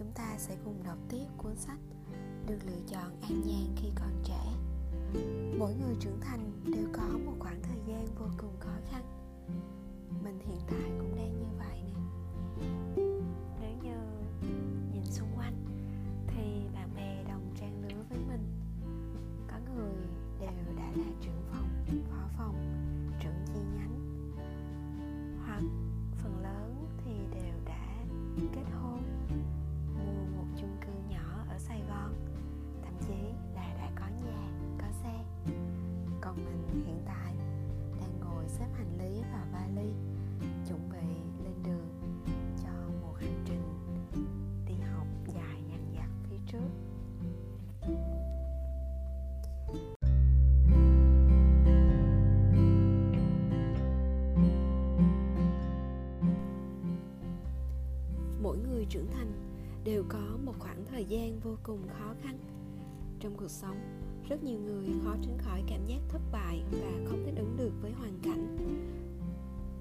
chúng ta sẽ cùng đọc tiếp cuốn sách Được lựa chọn an nhàn khi còn trẻ. Mỗi người trưởng thành đều có một khoảng thời gian vô cùng khó khăn. Mình hiện tại cũng đang trưởng thành đều có một khoảng thời gian vô cùng khó khăn. Trong cuộc sống, rất nhiều người khó tránh khỏi cảm giác thất bại và không thích ứng được với hoàn cảnh.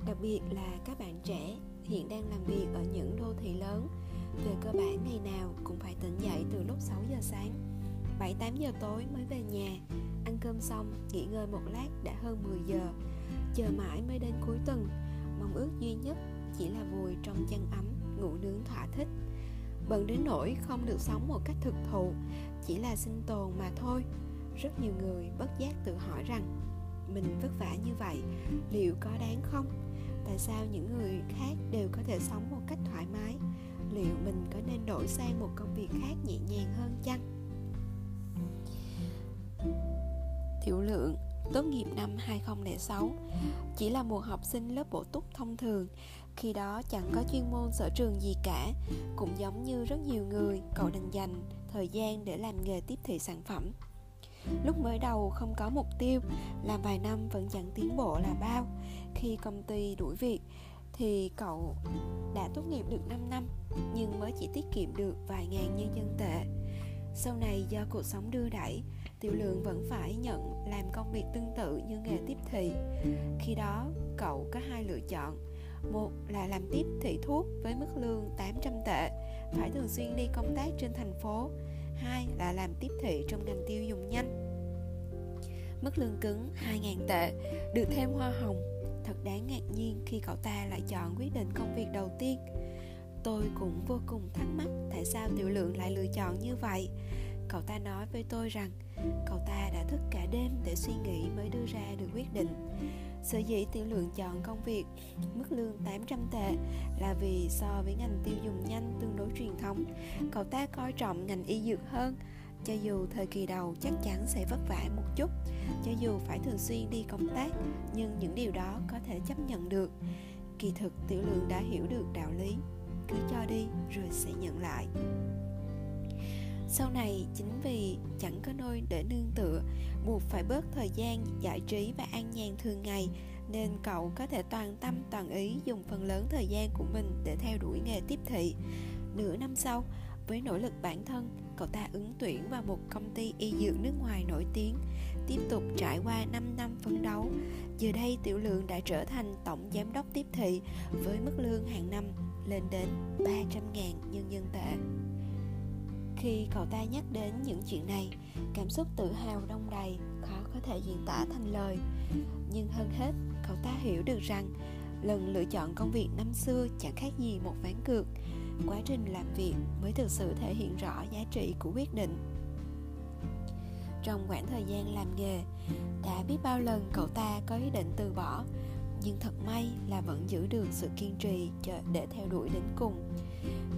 Đặc biệt là các bạn trẻ hiện đang làm việc ở những đô thị lớn, về cơ bản ngày nào cũng phải tỉnh dậy từ lúc 6 giờ sáng 7 8 giờ tối mới về nhà. Ăn cơm xong, nghỉ ngơi một lát đã hơn 10 giờ. Chờ mãi mới đến cuối tuần, mong ước duy nhất chỉ là vùi trong chăn ấm ngủ nướng thỏa thích. Bận đến nỗi không được sống một cách thực thụ, chỉ là sinh tồn mà thôi. Rất nhiều người bất giác tự hỏi rằng, mình vất vả như vậy, liệu có đáng không? Tại sao những người khác đều có thể sống một cách thoải mái? Liệu mình có nên đổi sang một công việc khác nhẹ nhàng hơn chăng? Tiểu lượng, tốt nghiệp năm 2006 Chỉ là một học sinh lớp bổ túc thông thường khi đó chẳng có chuyên môn sở trường gì cả, Cũng giống như rất nhiều người, Cậu đang dành thời gian để làm nghề tiếp thị sản phẩm. Lúc mới đầu không có mục tiêu, Làm vài năm vẫn chẳng tiến bộ là bao. Khi công ty đuổi việc, Thì cậu đã tốt nghiệp được 5 năm, Nhưng mới chỉ tiết kiệm được vài ngàn nhân dân tệ. Sau này do cuộc sống đưa đẩy, Tiểu lượng vẫn phải nhận làm công việc tương tự như nghề tiếp thị. Khi đó, cậu có hai lựa chọn một là làm tiếp thị thuốc với mức lương 800 tệ, Phải thường xuyên đi công tác trên thành phố. Hai là làm tiếp thị trong ngành tiêu dùng nhanh. Mức lương cứng 2.000 tệ, Được thêm hoa hồng. Thật đáng ngạc nhiên khi cậu ta lại chọn quyết định công việc đầu tiên. Tôi cũng vô cùng thắc mắc tại sao tiểu lượng lại lựa chọn như vậy. Cậu ta nói với tôi rằng, cậu ta đã thức cả đêm để suy nghĩ mới đưa ra được quyết định. Sở dĩ tiểu lượng chọn công việc, mức lương 800 tệ là vì so với ngành tiêu dùng nhanh tương đối truyền thống. Cậu ta coi trọng ngành y dược hơn, cho dù thời kỳ đầu chắc chắn sẽ vất vả một chút, cho dù phải thường xuyên đi công tác, nhưng những điều đó có thể chấp nhận được. Kỳ thực, tiểu lượng đã hiểu được đạo lý, cứ cho đi rồi sẽ nhận lại sau này, chính vì chẳng có nơi để nương tựa, buộc phải bớt thời gian, giải trí và an nhàn thường ngày, nên cậu có thể toàn tâm, toàn ý dùng phần lớn thời gian của mình để theo đuổi nghề tiếp thị. Nửa năm sau, với nỗ lực bản thân, cậu ta ứng tuyển vào một công ty y dược nước ngoài nổi tiếng, tiếp tục trải qua 5 năm phấn đấu. Giờ đây, tiểu lượng đã trở thành tổng giám đốc tiếp thị với mức lương hàng năm lên đến 300 ngàn nhân dân tệ khi cậu ta nhắc đến những chuyện này, cảm xúc tự hào đông đầy, khó có thể diễn tả thành lời. Nhưng hơn hết, cậu ta hiểu được rằng lần lựa chọn công việc năm xưa chẳng khác gì một ván cược. Quá trình làm việc mới thực sự thể hiện rõ giá trị của quyết định. Trong khoảng thời gian làm nghề, đã biết bao lần cậu ta có ý định từ bỏ, nhưng thật may là vẫn giữ được sự kiên trì để theo đuổi đến cùng.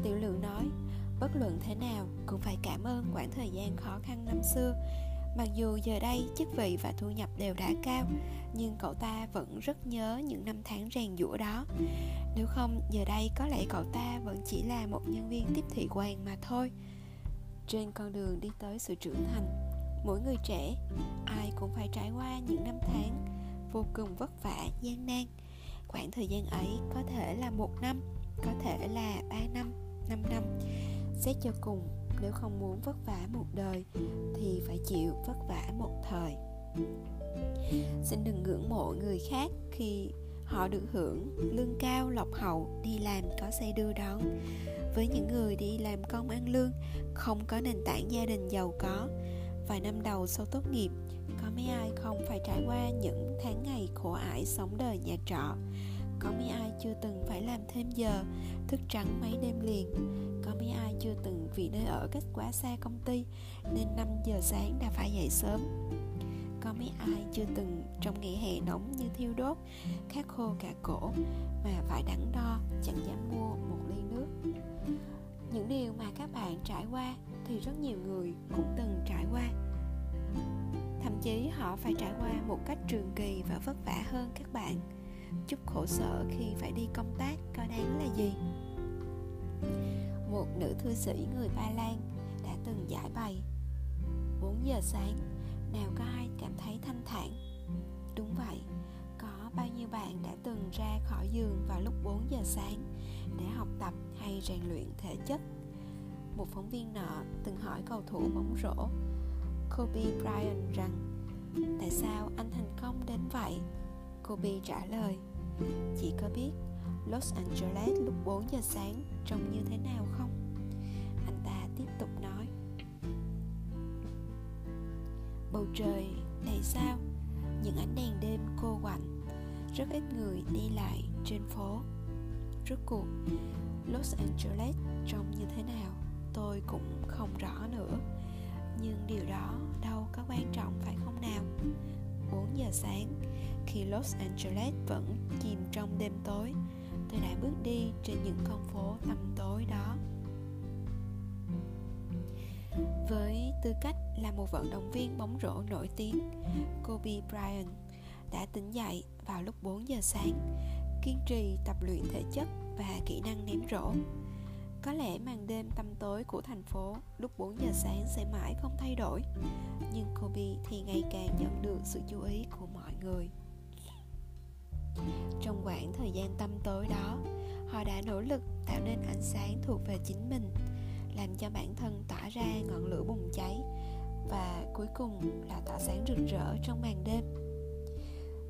Tiểu lượng nói bất luận thế nào, cũng phải cảm ơn quãng thời gian khó khăn năm xưa. Mặc dù giờ đây chức vị và thu nhập đều đã cao, nhưng cậu ta vẫn rất nhớ những năm tháng rèn giũa đó. Nếu không, giờ đây có lẽ cậu ta vẫn chỉ là một nhân viên tiếp thị quan mà thôi. Trên con đường đi tới sự trưởng thành, mỗi người trẻ, ai cũng phải trải qua những năm tháng vô cùng vất vả, gian nan. Khoảng thời gian ấy có thể là một năm, có thể là ba năm năm năm xét cho cùng, nếu không muốn vất vả một đời thì phải chịu vất vả một thời. Xin đừng ngưỡng mộ người khác khi họ được hưởng lương cao, lộc hậu, đi làm có xe đưa đón. Với những người đi làm công ăn lương, không có nền tảng gia đình giàu có. Vài năm đầu sau tốt nghiệp, có mấy ai không phải trải qua những tháng ngày khổ ải sống đời nhà trọ. Có mấy ai chưa từng phải làm thêm giờ, thức trắng mấy đêm liền. Có mấy ai chưa từng vì nơi ở cách quá xa công ty, nên 5 giờ sáng đã phải dậy sớm. Có mấy ai chưa từng trong ngày hè nóng như thiêu đốt, khát khô cả cổ mà phải đắn đo, chẳng dám mua một ly nước. Những điều mà các bạn trải qua thì rất nhiều người cũng từng trải qua. Thậm chí họ phải trải qua một cách trường kỳ và vất vả hơn các bạn. Chút khổ sở khi phải đi công tác có đáng là gì? Một nữ thư sĩ người Ba Lan đã từng giải bày. 4 giờ sáng, nào có ai cảm thấy thanh thản? Đúng vậy, có bao nhiêu bạn đã từng ra khỏi giường vào lúc 4 giờ sáng để học tập hay rèn luyện thể chất? Một phóng viên nọ từng hỏi cầu thủ bóng rổ Kobe Bryant rằng, tại sao anh thành công đến vậy? Kobe trả lời, chỉ có biết Los Angeles lúc 4 giờ sáng, trông như thế nào không? Anh ta tiếp tục nói. Bầu trời đầy sao? Những ánh đèn đêm cô quạnh. Rất ít người đi lại trên phố. Rốt cuộc, Los Angeles trông như thế nào? Tôi cũng không rõ nữa. Nhưng điều đó đâu có quan trọng, phải không nào? 4 giờ sáng, Khi Los Angeles vẫn chìm trong đêm tối Tôi đã bước đi trên những con phố tăm tối đó với tư cách là một vận động viên bóng rổ nổi tiếng, Kobe Bryant đã tỉnh dậy vào lúc 4 giờ sáng, kiên trì tập luyện thể chất và kỹ năng ném rổ. Có lẽ màn đêm tăm tối của thành phố lúc 4 giờ sáng sẽ mãi không thay đổi, nhưng Kobe thì ngày càng nhận được sự chú ý của mọi người. Trong khoảng thời gian tâm tối đó, họ đã nỗ lực tạo nên ánh sáng thuộc về chính mình làm cho bản thân tỏa ra ngọn lửa bùng cháy và cuối cùng là tỏa sáng rực rỡ trong màn đêm.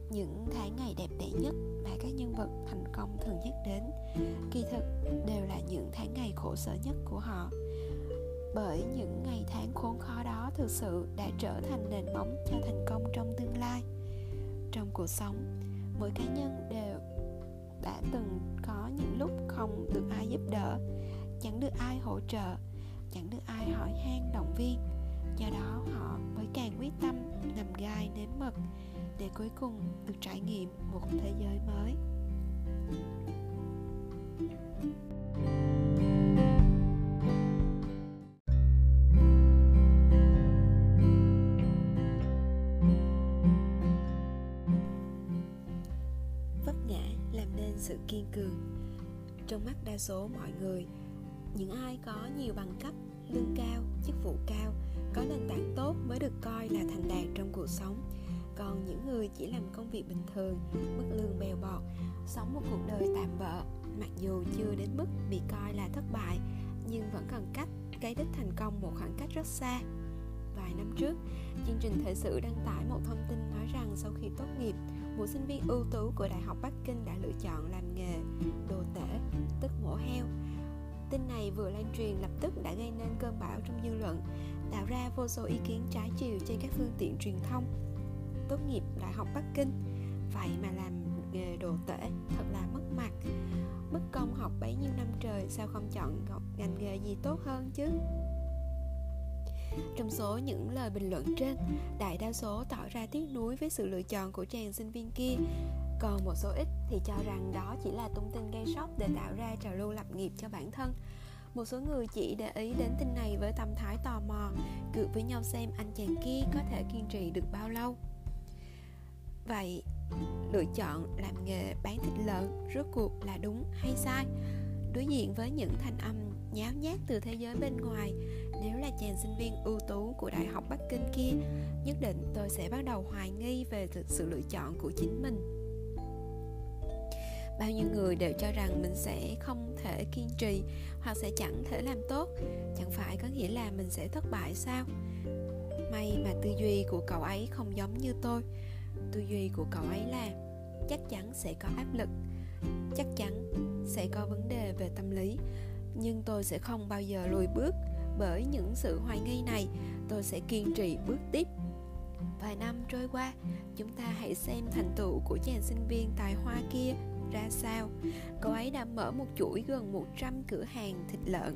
Những tháng ngày đẹp đẽ nhất mà các nhân vật thành công thường nhắc đến kỳ thực đều là những tháng ngày khổ sở nhất của họ. Bởi những ngày tháng khốn khó đó thực sự đã trở thành nền móng cho thành công trong tương lai. Trong cuộc sống mỗi cá nhân đều đã từng có những lúc không được ai giúp đỡ. Chẳng được ai hỗ trợ, chẳng được ai hỏi han động viên. Do đó họ mới càng quyết tâm nằm gai nếm mật để cuối cùng được trải nghiệm một thế giới mới. vấp đa số mọi người. Những ai có nhiều bằng cấp, lương cao, chức vụ cao, có nền tảng tốt mới được coi là thành đạt trong cuộc sống. Còn những người chỉ làm công việc bình thường, mức lương bèo bọt, sống một cuộc đời tạm bợ, mặc dù chưa đến mức bị coi là thất bại, nhưng vẫn còn cách cái đích thành công một khoảng cách rất xa. Vài năm trước, chương trình thời sự đăng tải một thông tin nói rằng sau khi tốt nghiệp một sinh viên ưu tú của đại học bắc kinh đã lựa chọn làm nghề đồ tể tức mổ heo Tin này vừa lan truyền lập tức đã gây nên cơn bão trong dư luận, tạo ra vô số ý kiến trái chiều trên các phương tiện truyền thông. Tốt nghiệp Đại học Bắc Kinh, vậy mà làm nghề đồ tể thật là mất mặt. Mất công học bấy nhiêu năm trời sao không chọn ngành nghề gì tốt hơn chứ? Trong số những lời bình luận trên, đại đa số tỏ ra tiếc nuối với sự lựa chọn của chàng sinh viên kia. Còn một số ít thì cho rằng đó chỉ là tung tin gây sốc để tạo ra trào lưu lập nghiệp cho bản thân. Một số người chỉ để ý đến tin này với tâm thái tò mò cược với nhau xem anh chàng kia có thể kiên trì được bao lâu. Vậy lựa chọn làm nghề bán thịt lợn rốt cuộc là đúng hay sai? Đối diện với những thanh âm nháo nhác từ thế giới bên ngoài. Nếu là chàng sinh viên ưu tú của đại học bắc kinh kia, nhất định tôi sẽ bắt đầu hoài nghi về sự lựa chọn của chính mình. Bao nhiêu người đều cho rằng mình sẽ không thể kiên trì hoặc sẽ chẳng thể làm tốt. Chẳng phải có nghĩa là mình sẽ thất bại sao? May mà tư duy của cậu ấy không giống như tôi. Tư duy của cậu ấy là chắc chắn sẽ có áp lực chắc chắn sẽ có vấn đề về tâm lý, nhưng tôi sẽ không bao giờ lùi bước bởi những sự hoài nghi này. Tôi sẽ kiên trì bước tiếp. Vài năm trôi qua, chúng ta hãy xem thành tựu của chàng sinh viên tài hoa kia ra sao. Cậu ấy đã mở một chuỗi gần 100 cửa hàng thịt lợn,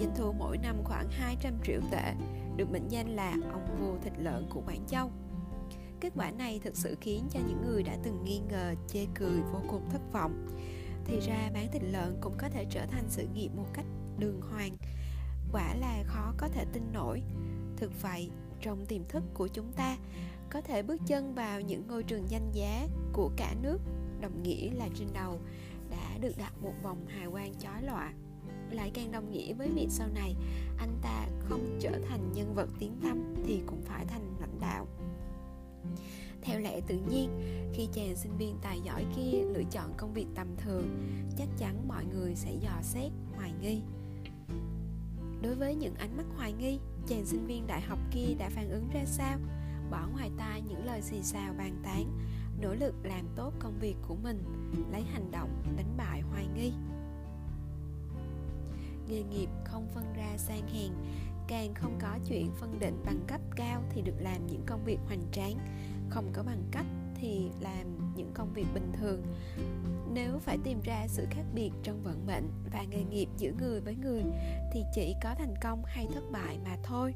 doanh thu mỗi năm khoảng 200 triệu tệ, được mệnh danh là ông vua thịt lợn của Quảng Châu kết quả này thực sự khiến cho những người đã từng nghi ngờ, chê cười, vô cùng thất vọng. Thì ra bán thịt lợn cũng có thể trở thành sự nghiệp một cách đường hoàng. Quả là khó có thể tin nổi. Thực vậy, trong tiềm thức của chúng ta, có thể bước chân vào những ngôi trường danh giá của cả nước, đồng nghĩa là trên đầu đã được đặt một vòng hào quang chói lọa. Lại càng đồng nghĩa với việc sau này, anh ta không trở thành nhân vật tiếng tăm thì cũng phải thành lãnh đạo theo lẽ tự nhiên, khi chàng sinh viên tài giỏi kia lựa chọn công việc tầm thường, chắc chắn mọi người sẽ dò xét, hoài nghi. Đối với những ánh mắt hoài nghi, chàng sinh viên đại học kia đã phản ứng ra sao? Bỏ ngoài tai những lời xì xào bàn tán, nỗ lực làm tốt công việc của mình, lấy hành động đánh bại hoài nghi. Nghề nghiệp không phân ra sang hèn, càng không có chuyện phân định bằng cấp cao thì được làm những công việc hoành tráng không có bằng cách thì làm những công việc bình thường. Nếu phải tìm ra sự khác biệt trong vận mệnh và nghề nghiệp giữa người với người thì chỉ có thành công hay thất bại mà thôi.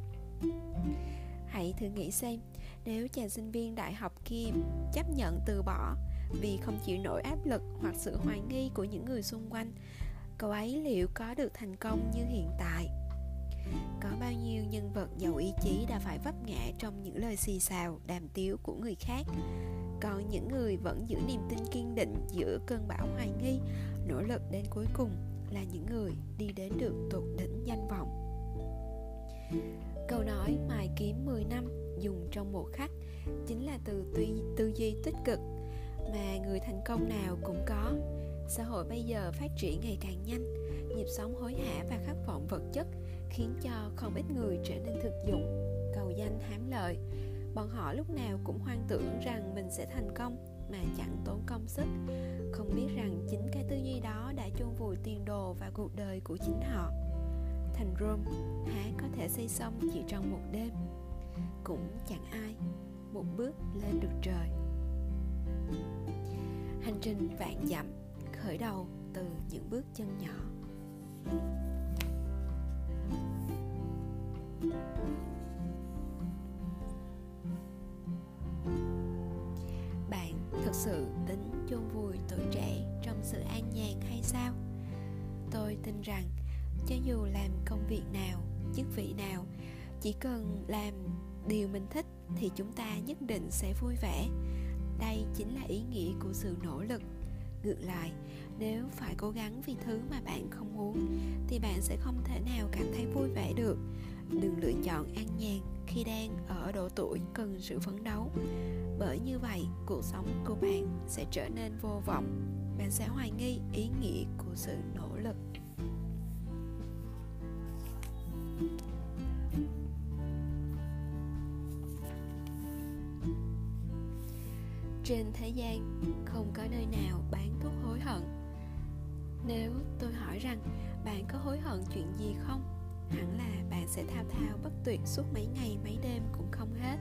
Hãy thử nghĩ xem, nếu chàng sinh viên đại học kia chấp nhận từ bỏ vì không chịu nổi áp lực hoặc sự hoài nghi của những người xung quanh, cậu ấy liệu có được thành công như hiện tại? Có bao nhiêu nhân vật giàu ý chí đã phải vấp ngã trong những lời xì xào đàm tiếu của người khác? Còn những người vẫn giữ niềm tin kiên định giữa cơn bão hoài nghi nỗ lực đến cuối cùng là những người đi đến được tột đỉnh danh vọng. Câu nói mài kiếm 10 năm dùng trong một khắc chính là từ tư, tư duy tích cực mà người thành công nào cũng có xã hội bây giờ phát triển ngày càng nhanh, nhịp sống hối hả và khát vọng vật chất khiến cho không ít người trở nên thực dụng, cầu danh, hám lợi. Bọn họ lúc nào cũng hoang tưởng rằng mình sẽ thành công mà chẳng tốn công sức. Không biết rằng chính cái tư duy đó đã chôn vùi tiền đồ và cuộc đời của chính họ. Thành rome há có thể xây xong chỉ trong một đêm? Cũng chẳng ai một bước lên được trời. Hành trình vạn dặm khởi đầu từ những bước chân nhỏ. Bạn thực sự tính chôn vùi tuổi trẻ trong sự an nhàn hay sao? Tôi tin rằng, cho dù làm công việc nào, chức vị nào, chỉ cần làm điều mình thích thì chúng ta nhất định sẽ vui vẻ. Đây chính là ý nghĩa của sự nỗ lực ngược lại. Nếu phải cố gắng vì thứ mà bạn không muốn, thì bạn sẽ không thể nào cảm thấy vui vẻ được. Đừng lựa chọn an nhàn khi đang ở độ tuổi cần sự phấn đấu. Bởi như vậy, cuộc sống của bạn sẽ trở nên vô vọng. Bạn sẽ hoài nghi ý nghĩa của sự nỗ lực. Trên thế gian, không có nơi nào bán thuốc hối hận. Nếu tôi hỏi rằng, bạn có hối hận chuyện gì không? Hẳn là bạn sẽ thao thao bất tuyệt suốt mấy ngày, mấy đêm cũng không hết.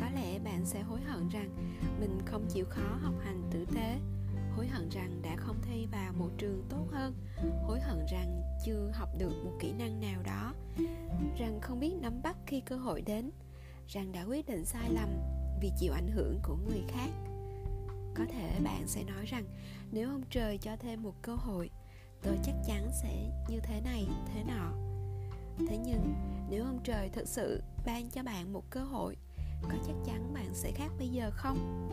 Có lẽ bạn sẽ hối hận rằng mình không chịu khó học hành tử tế, hối hận rằng đã không thi vào một trường tốt hơn, hối hận rằng chưa học được một kỹ năng nào đó, rằng không biết nắm bắt khi cơ hội đến, rằng đã quyết định sai lầm vì chịu ảnh hưởng của người khác. Có thể bạn sẽ nói rằng, nếu ông trời cho thêm một cơ hội, tôi chắc chắn sẽ như thế này, thế nọ. Thế nhưng, nếu ông trời thực sự ban cho bạn một cơ hội, có chắc chắn bạn sẽ khác bây giờ không?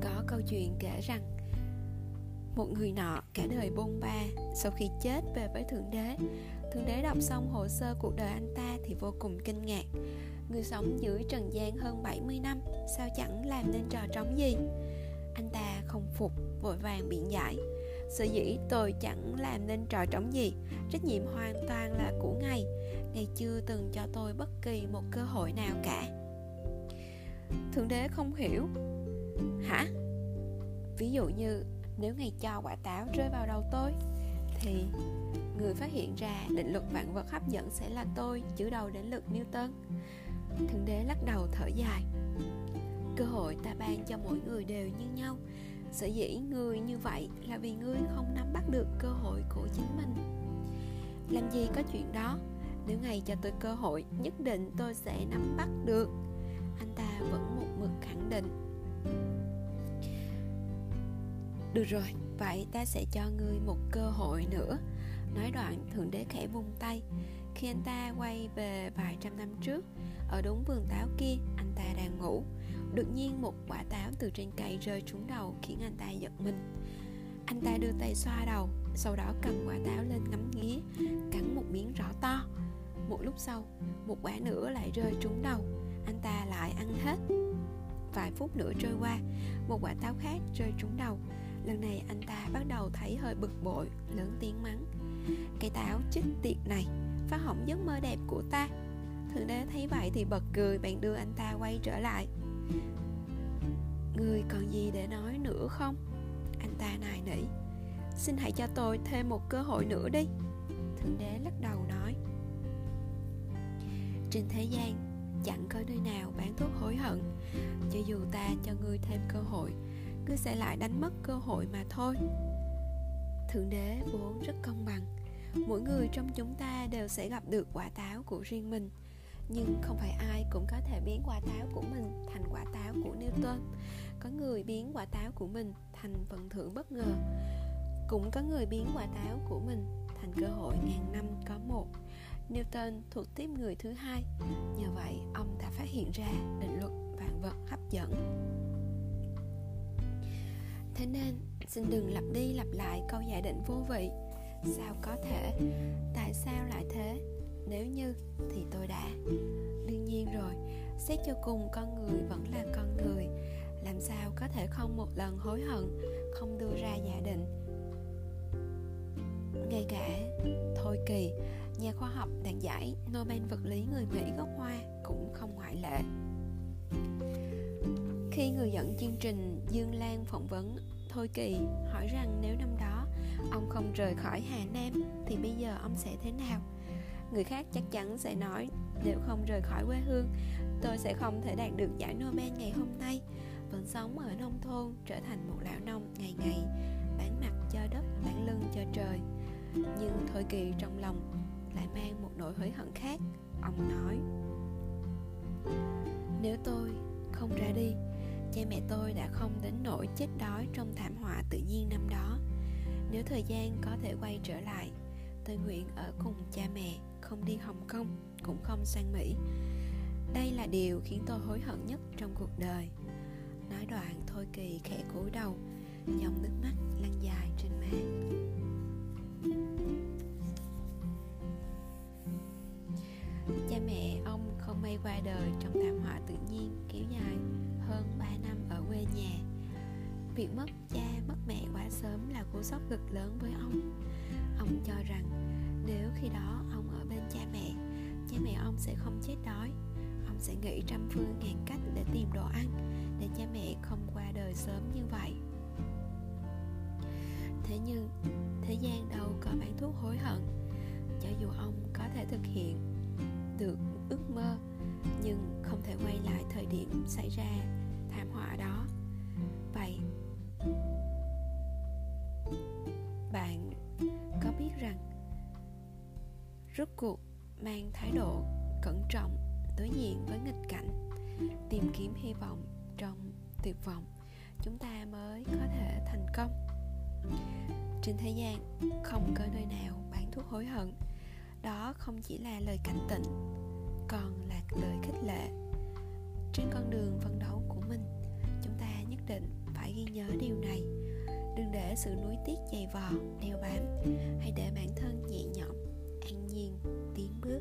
Có câu chuyện kể rằng, một người nọ cả đời bôn ba, sau khi chết về với thượng đế. Thượng đế đọc xong hồ sơ cuộc đời anh ta thì vô cùng kinh ngạc người sống dưới trần gian hơn 70 năm, sao chẳng làm nên trò trống gì? Anh ta không phục, vội vàng biện giải. Sở dĩ tôi chẳng làm nên trò trống gì, trách nhiệm hoàn toàn là của ngài. Ngài chưa từng cho tôi bất kỳ một cơ hội nào cả. Thượng đế không hiểu. Hả? Ví dụ như, nếu ngài cho quả táo rơi vào đầu tôi, thì người phát hiện ra định luật vạn vật hấp dẫn sẽ là tôi chữ đầu đến lực Newton thượng đế lắc đầu thở dài. Cơ hội ta ban cho mỗi người đều như nhau. Sở dĩ người như vậy là vì ngươi không nắm bắt được cơ hội của chính mình. Làm gì có chuyện đó? Nếu ngày cho tôi cơ hội, nhất định tôi sẽ nắm bắt được. Anh ta vẫn một mực khẳng định. Được rồi, vậy ta sẽ cho ngươi một cơ hội nữa. Nói đoạn, thượng đế khẽ vung tay. Khi anh ta quay về vài trăm năm trước ở đúng vườn táo kia, anh ta đang ngủ. Đột nhiên một quả táo từ trên cây rơi trúng đầu, khiến anh ta giật mình. Anh ta đưa tay xoa đầu, sau đó cầm quả táo lên ngắm nghía, cắn một miếng rõ to. Một lúc sau, một quả nữa lại rơi trúng đầu, anh ta lại ăn hết. Vài phút nữa trôi qua, một quả táo khác rơi trúng đầu. Lần này anh ta bắt đầu thấy hơi bực bội, lớn tiếng mắng. Cây táo chích tiệt này, phá hỏng giấc mơ đẹp của ta thượng đế thấy vậy thì bật cười bèn đưa anh ta quay trở lại. Người còn gì để nói nữa không? Anh ta nài nỉ. Xin hãy cho tôi thêm một cơ hội nữa đi. Thượng đế lắc đầu nói. Trên thế gian, chẳng có nơi nào bán thuốc hối hận. Cho dù ta cho ngươi thêm cơ hội, ngươi sẽ lại đánh mất cơ hội mà thôi. Thượng đế vốn rất công bằng. Mỗi người trong chúng ta đều sẽ gặp được quả táo của riêng mình nhưng không phải ai cũng có thể biến quả táo của mình thành quả táo của Newton. Có người biến quả táo của mình thành phần thưởng bất ngờ. Cũng có người biến quả táo của mình thành cơ hội ngàn năm có một. Newton thuộc tiếp người thứ hai. Nhờ vậy, ông đã phát hiện ra định luật vạn vật hấp dẫn. Thế nên, xin đừng lặp đi lặp lại câu giả định vô vị. Sao có thể? Tại sao lại thế? Nếu như, thì tôi đã. Đương nhiên rồi, xét cho cùng con người vẫn là con người. Làm sao có thể không một lần hối hận, không đưa ra giả định? Ngay cả thôi kỳ, nhà khoa học đạt giải nobel vật lý người mỹ gốc hoa cũng không ngoại lệ. Khi người dẫn chương trình dương lan phỏng vấn, thôi kỳ hỏi rằng nếu năm đó ông không rời khỏi hà nam, thì bây giờ ông sẽ thế nào? Người khác chắc chắn sẽ nói, nếu không rời khỏi quê hương, tôi sẽ không thể đạt được giải nobel ngày hôm nay. Vẫn sống ở nông thôn, trở thành một lão nông ngày ngày, bán mặt cho đất, bán lưng cho trời. Nhưng thôi kỳ trong lòng lại mang một nỗi hối hận khác, ông nói. Nếu tôi không ra đi, cha mẹ tôi đã không đến nỗi chết đói trong thảm họa tự nhiên năm đó. Nếu thời gian có thể quay trở lại, tôi nguyện ở cùng cha mẹ không đi hồng kông, cũng không sang mỹ. Đây là điều khiến tôi hối hận nhất trong cuộc đời. Nói đoạn thôi kỳ khẽ cúi đầu dòng nước mắt lăn dài trên má. Cha mẹ ông không may qua đời trong thảm họa tự nhiên kéo dài hơn 3 năm ở quê nhà. Việc mất cha, mất mẹ quá sớm là cú sốc cực lớn với ông. Ông cho rằng nếu khi đó ông ở bên cha mẹ cha mẹ ông sẽ không chết đói. Ông sẽ nghĩ trăm phương ngàn cách để tìm đồ ăn, để cha mẹ không qua đời sớm như vậy. Thế nhưng, thế gian đâu có bán thuốc hối hận. Cho dù ông có thể thực hiện được ước mơ, nhưng không thể quay lại thời điểm xảy ra thảm họa đó. Cuộc mang thái độ cẩn trọng, đối diện với nghịch cảnh, tìm kiếm hy vọng trong tuyệt vọng, chúng ta mới có thể thành công. Trên thế gian, không có nơi nào bán thuốc hối hận. Đó không chỉ là lời cảnh tỉnh, còn là lời khích lệ. Trên con đường phấn đấu của mình, chúng ta nhất định phải ghi nhớ điều này. Đừng để sự nuối tiếc dày vò đeo bám hãy để bản thân nhẹ nhõm an nhiên tiến bước.